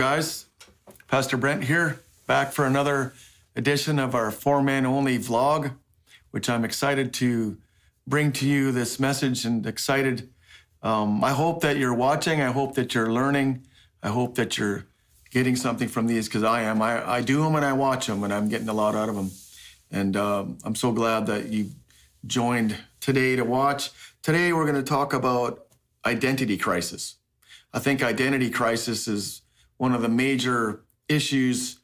Guys. Pastor Brent here, back for another edition of our four man only vlog, which I'm excited to bring to you this message and excited. Um, I hope that you're watching. I hope that you're learning. I hope that you're getting something from these because I am. I, I do them and I watch them and I'm getting a lot out of them. And um, I'm so glad that you joined today to watch. Today, we're going to talk about identity crisis. I think identity crisis is one of the major issues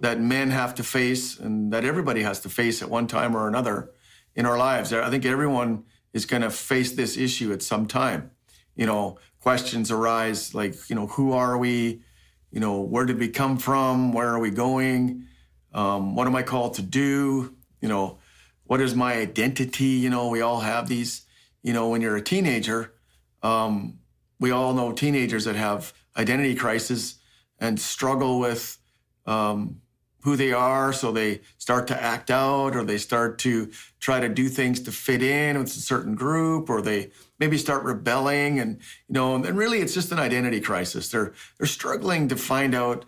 that men have to face and that everybody has to face at one time or another in our lives. I think everyone is going to face this issue at some time. You know, questions arise like, you know, who are we? You know, where did we come from? Where are we going? Um, what am I called to do? You know, what is my identity? You know, we all have these. You know, when you're a teenager, um, we all know teenagers that have identity crisis and struggle with um, who they are. So they start to act out or they start to try to do things to fit in with a certain group or they maybe start rebelling and you know and really it's just an identity crisis they're they're struggling to find out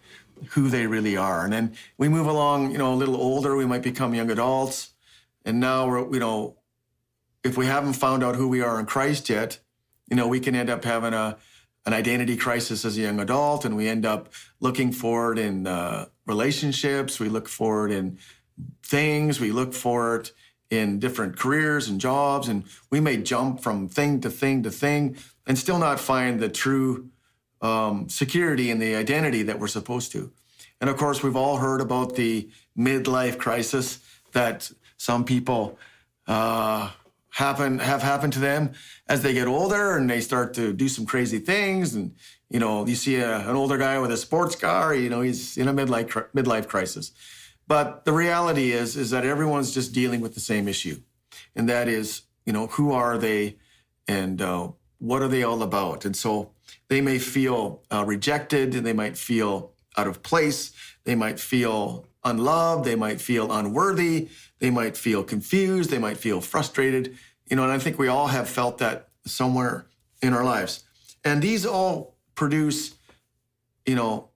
who they really are and then we move along you know a little older we might become young adults and now we're you know if we haven't found out who we are in christ yet you know we can end up having a an identity crisis as a young adult and we end up looking forward in uh, relationships we look forward in things we look for it in different careers and jobs and we may jump from thing to thing to thing and still not find the true um, security and the identity that we're supposed to. And of course we've all heard about the midlife crisis that some people uh, happen have happened to them. As they get older and they start to do some crazy things and you know you see a, an older guy with a sports car you know he's in a midlife midlife crisis. But the reality is is that everyone's just dealing with the same issue. And that is you know who are they and uh, what are they all about? And so they may feel uh, rejected. And they might feel out of place. They might feel unloved. They might feel unworthy they might feel confused. They might feel frustrated. You know, and I think we all have felt that somewhere in our lives. And these all produce, you know,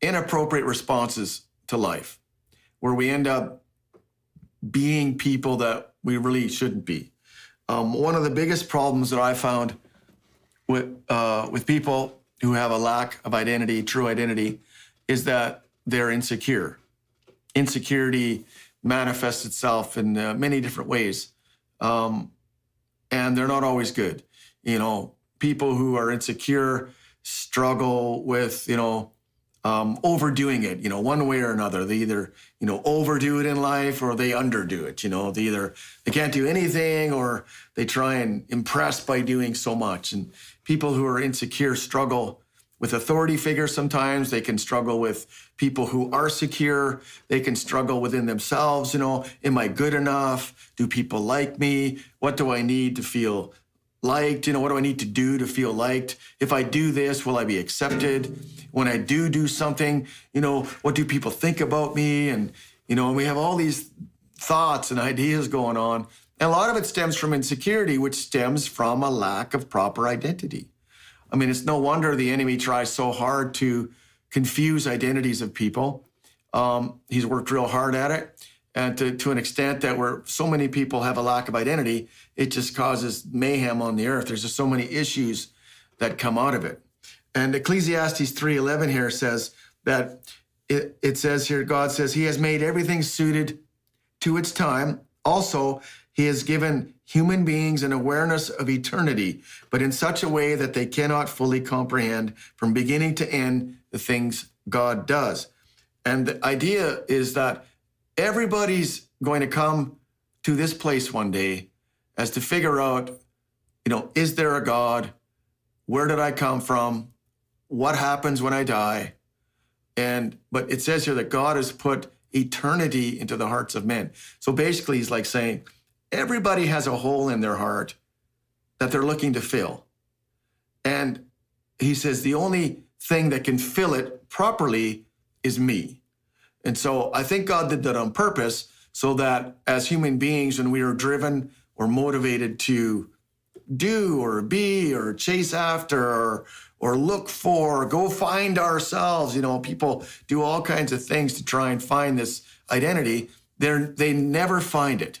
inappropriate responses to life where we end up being people that we really shouldn't be. Um, one of the biggest problems that I found with uh, with people who have a lack of identity, true identity, is that they're insecure. Insecurity manifests itself in uh, many different ways. Um, and they're not always good. You know, people who are insecure struggle with, you know, um, overdoing it, you know, one way or another. They either, you know, overdo it in life or they underdo it. You know, they either they can't do anything or they try and impress by doing so much. And people who are insecure struggle with authority figures sometimes. They can struggle with people who are secure. They can struggle within themselves you know am i good enough? Do people like me? What do i need to feel liked? You know what do i need to do to feel liked? If i do this will i be accepted? When i do do something you know what do people think about me? And you know and we have all these thoughts and ideas going on. And a lot of it stems from insecurity which stems from a lack of proper identity I mean, it's no wonder the enemy tries so hard to confuse identities of people. Um, he's worked real hard at it. And to, to an extent that where so many people have a lack of identity, it just causes mayhem on the earth. There's just so many issues that come out of it. And Ecclesiastes 3.11 here says that it, it says here, God says, He has made everything suited to its time. Also, He has given human beings an awareness of eternity, but in such a way that they cannot fully comprehend from beginning to end the things God does. And the idea is that everybody's going to come to this place one day as to figure out, you know, is there a God? Where did I come from? What happens when I die? And but it says here that God has put eternity into the hearts of men. So basically, he's like saying, Everybody has a hole in their heart that they're looking to fill. And he says the only thing that can fill it properly is me. And so I think God did that on purpose so that as human beings, when we are driven or motivated to do or be or chase after or, or look for, or go find ourselves. You know, people do all kinds of things to try and find this identity. They're, they never find it.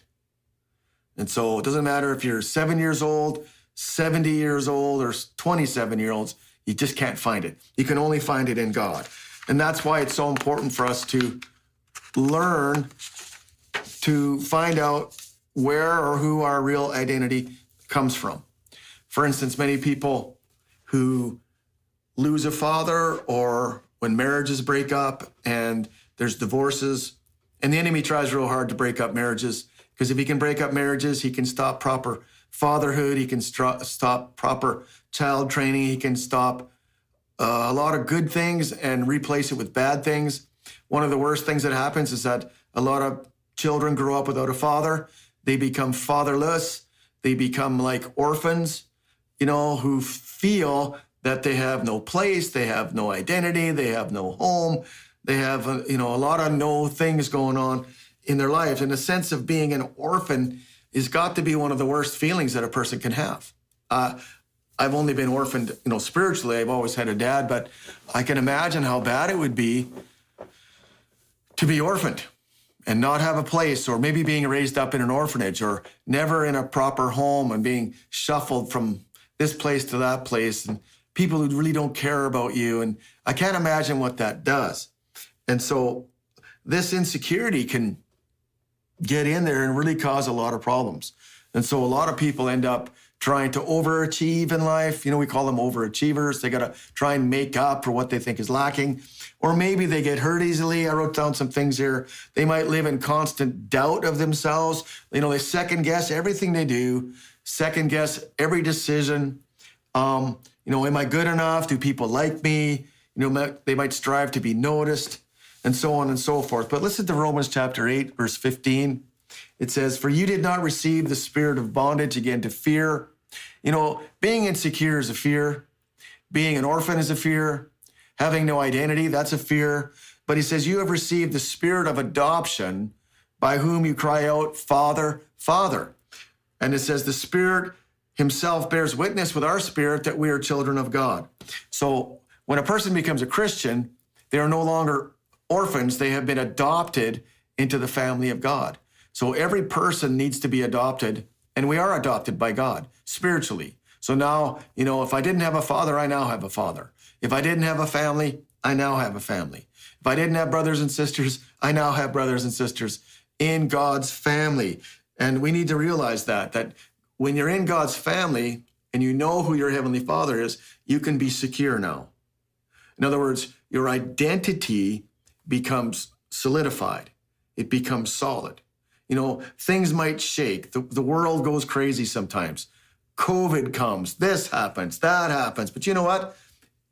And so it doesn't matter if you're seven years old, 70 years old, or 27 year olds, you just can't find it. You can only find it in God. And that's why it's so important for us to learn to find out where or who our real identity comes from. For instance, many people who lose a father or when marriages break up and there's divorces, and the enemy tries real hard to break up marriages because if he can break up marriages, he can stop proper fatherhood, he can st- stop proper child training, he can stop uh, a lot of good things and replace it with bad things. One of the worst things that happens is that a lot of children grow up without a father. They become fatherless. They become like orphans, you know, who feel that they have no place, they have no identity, they have no home, they have, uh, you know, a lot of no things going on in their lives. And the sense of being an orphan is got to be one of the worst feelings that a person can have. Uh, I've only been orphaned, you know, spiritually. I've always had a dad, but I can imagine how bad it would be to be orphaned and not have a place, or maybe being raised up in an orphanage, or never in a proper home and being shuffled from this place to that place, and people who really don't care about you. And I can't imagine what that does. And so this insecurity can get in there and really cause a lot of problems. And so a lot of people end up trying to overachieve in life. You know, we call them overachievers. They got to try and make up for what they think is lacking. Or maybe they get hurt easily. I wrote down some things here. They might live in constant doubt of themselves. You know, they second guess everything they do, second guess every decision. Um, you know, am I good enough? Do people like me? You know, they might strive to be noticed and so on and so forth. But listen to Romans chapter 8, verse 15. It says, For you did not receive the spirit of bondage again to fear, you know, being insecure is a fear. Being an orphan is a fear. Having no identity, that's a fear. But he says, You have received the spirit of adoption by whom you cry out, Father, Father. And it says, The Spirit himself bears witness with our spirit that we are children of God. So when a person becomes a Christian, they are no longer orphans, they have been adopted into the family of God. So every person needs to be adopted and we are adopted by God spiritually. So now, you know, if I didn't have a father, I now have a father. If I didn't have a family, I now have a family. If I didn't have brothers and sisters, I now have brothers and sisters in God's family. And we need to realize that, that when you're in God's family and you know who your heavenly father is, you can be secure now. In other words, your identity becomes solidified. It becomes solid. You know, things might shake. The, the world goes crazy sometimes. COVID comes, this happens, that happens. But you know what?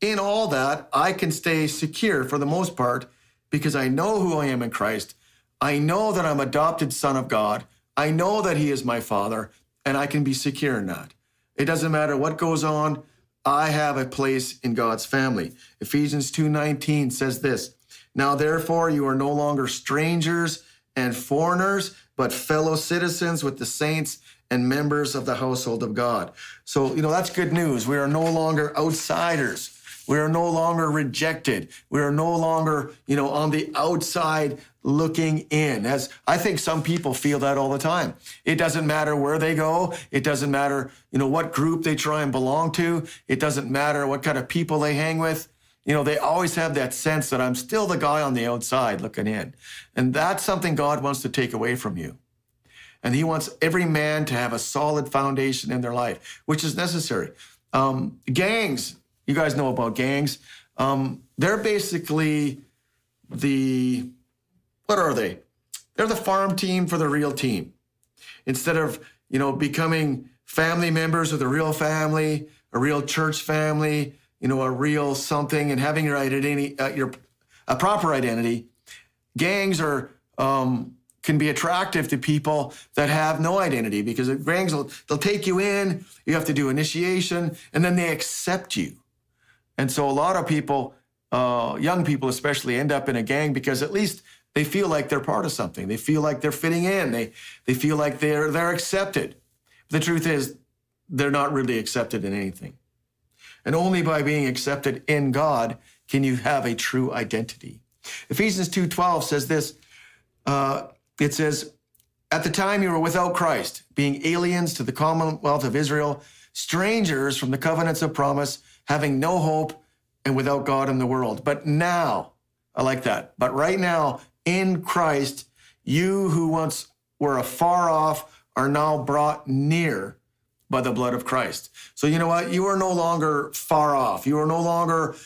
In all that, I can stay secure for the most part because I know who I am in Christ. I know that I'm adopted son of God. I know that he is my father, and I can be secure in that. It doesn't matter what goes on. I have a place in God's family. Ephesians 2:19 says this, "Now therefore you are no longer strangers and foreigners, but fellow citizens with the saints and members of the household of God. So, you know, that's good news. We are no longer outsiders. We are no longer rejected. We are no longer, you know, on the outside looking in. As I think some people feel that all the time. It doesn't matter where they go. It doesn't matter, you know, what group they try and belong to. It doesn't matter what kind of people they hang with you know, they always have that sense that I'm still the guy on the outside looking in. And that's something God wants to take away from you. And He wants every man to have a solid foundation in their life, which is necessary. Um, gangs, you guys know about gangs. Um, they're basically the, what are they? They're the farm team for the real team. Instead of, you know, becoming family members of the real family, a real church family, you know, a real something and having your identity, uh, your a proper identity, gangs are um, can be attractive to people that have no identity because gangs will they'll take you in, you have to do initiation, and then they accept you. And so a lot of people, uh, young people especially, end up in a gang because at least they feel like they're part of something. They feel like they're fitting in. They they feel like they're they're accepted. The truth is, they're not really accepted in anything. And only by being accepted in God can you have a true identity. Ephesians 2:12 says this. Uh, it says, "At the time you were without Christ, being aliens to the commonwealth of Israel, strangers from the covenants of promise, having no hope, and without God in the world. But now, I like that. But right now, in Christ, you who once were afar off are now brought near." By the blood of Christ. So you know what? You are no longer far off. You are no longer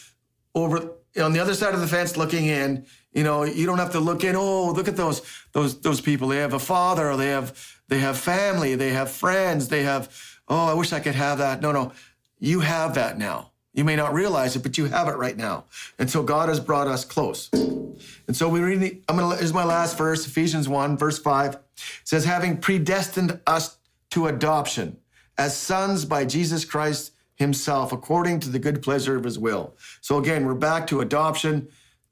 over on the other side of the fence looking in. You know, you don't have to look in. Oh, look at those those those people. They have a father. They have they have family. They have friends. They have. Oh, I wish I could have that. No, no, you have that now. You may not realize it, but you have it right now. And so God has brought us close. And so we read. The, I'm gonna. Is my last verse, Ephesians one, verse five. It says, having predestined us to adoption as sons by Jesus Christ himself, according to the good pleasure of his will. So again, we're back to adoption.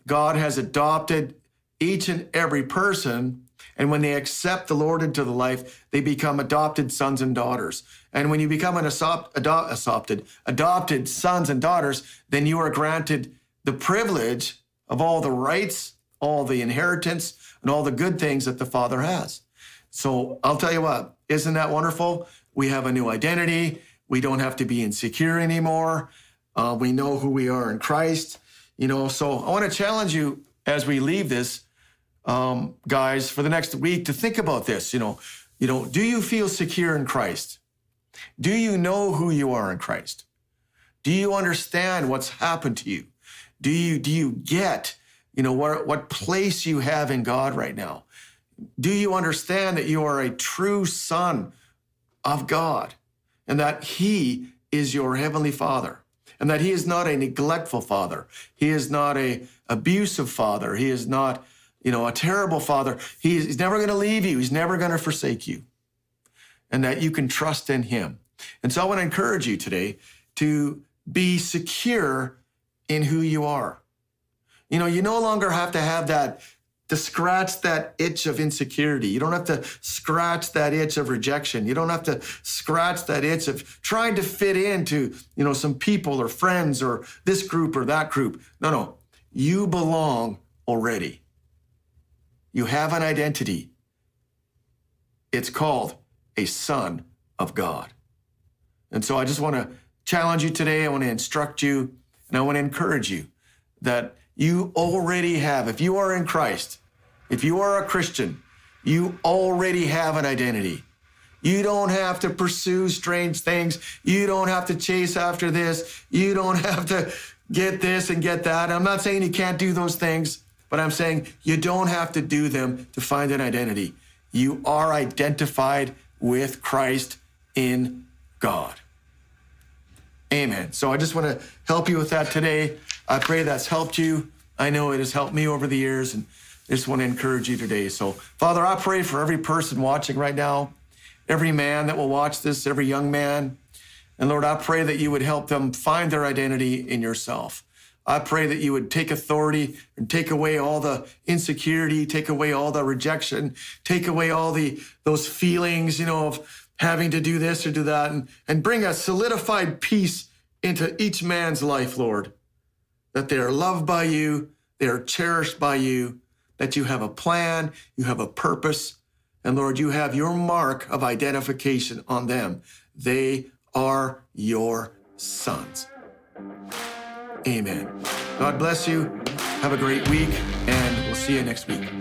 God has adopted each and every person. And when they accept the Lord into the life, they become adopted sons and daughters. And when you become an adopt, adopted, adopted sons and daughters, then you are granted the privilege of all the rights, all the inheritance, and all the good things that the Father has. So I'll tell you what, isn't that wonderful? We have a new identity. We don't have to be insecure anymore. Uh, we know who we are in Christ. You know, so I want to challenge you as we leave this, um, guys, for the next week to think about this. You know, you know, do you feel secure in Christ? Do you know who you are in Christ? Do you understand what's happened to you? Do you do you get, you know, what what place you have in God right now? Do you understand that you are a true son of God and that He is your Heavenly Father and that He is not a neglectful Father. He is not a abusive Father. He is not, you know, a terrible Father. He is, he's never going to leave you. He's never going to forsake you and that you can trust in Him. And so I want to encourage you today to be secure in who you are. You know, you no longer have to have that to scratch that itch of insecurity. You don't have to scratch that itch of rejection. You don't have to scratch that itch of trying to fit into, you know, some people or friends or this group or that group. No, no. You belong already. You have an identity. It's called a son of God. And so I just want to challenge you today. I want to instruct you and I want to encourage you that you already have, if you are in Christ, if you are a Christian, you already have an identity. You don't have to pursue strange things. You don't have to chase after this. You don't have to get this and get that. I'm not saying you can't do those things, but I'm saying you don't have to do them to find an identity. You are identified with Christ in God. Amen. So I just want to help you with that today. I pray that's helped you. I know it has helped me over the years. And I just want to encourage you today. So, Father, I pray for every person watching right now, every man that will watch this, every young man. And Lord, I pray that you would help them find their identity in yourself. I pray that you would take authority and take away all the insecurity, take away all the rejection, take away all the those feelings, you know, of having to do this or do that, and, and bring a solidified peace into each man's life, Lord. That they are loved by you, they are cherished by you, that you have a plan, you have a purpose, and Lord, you have your mark of identification on them. They are your sons. Amen. God bless you. Have a great week, and we'll see you next week.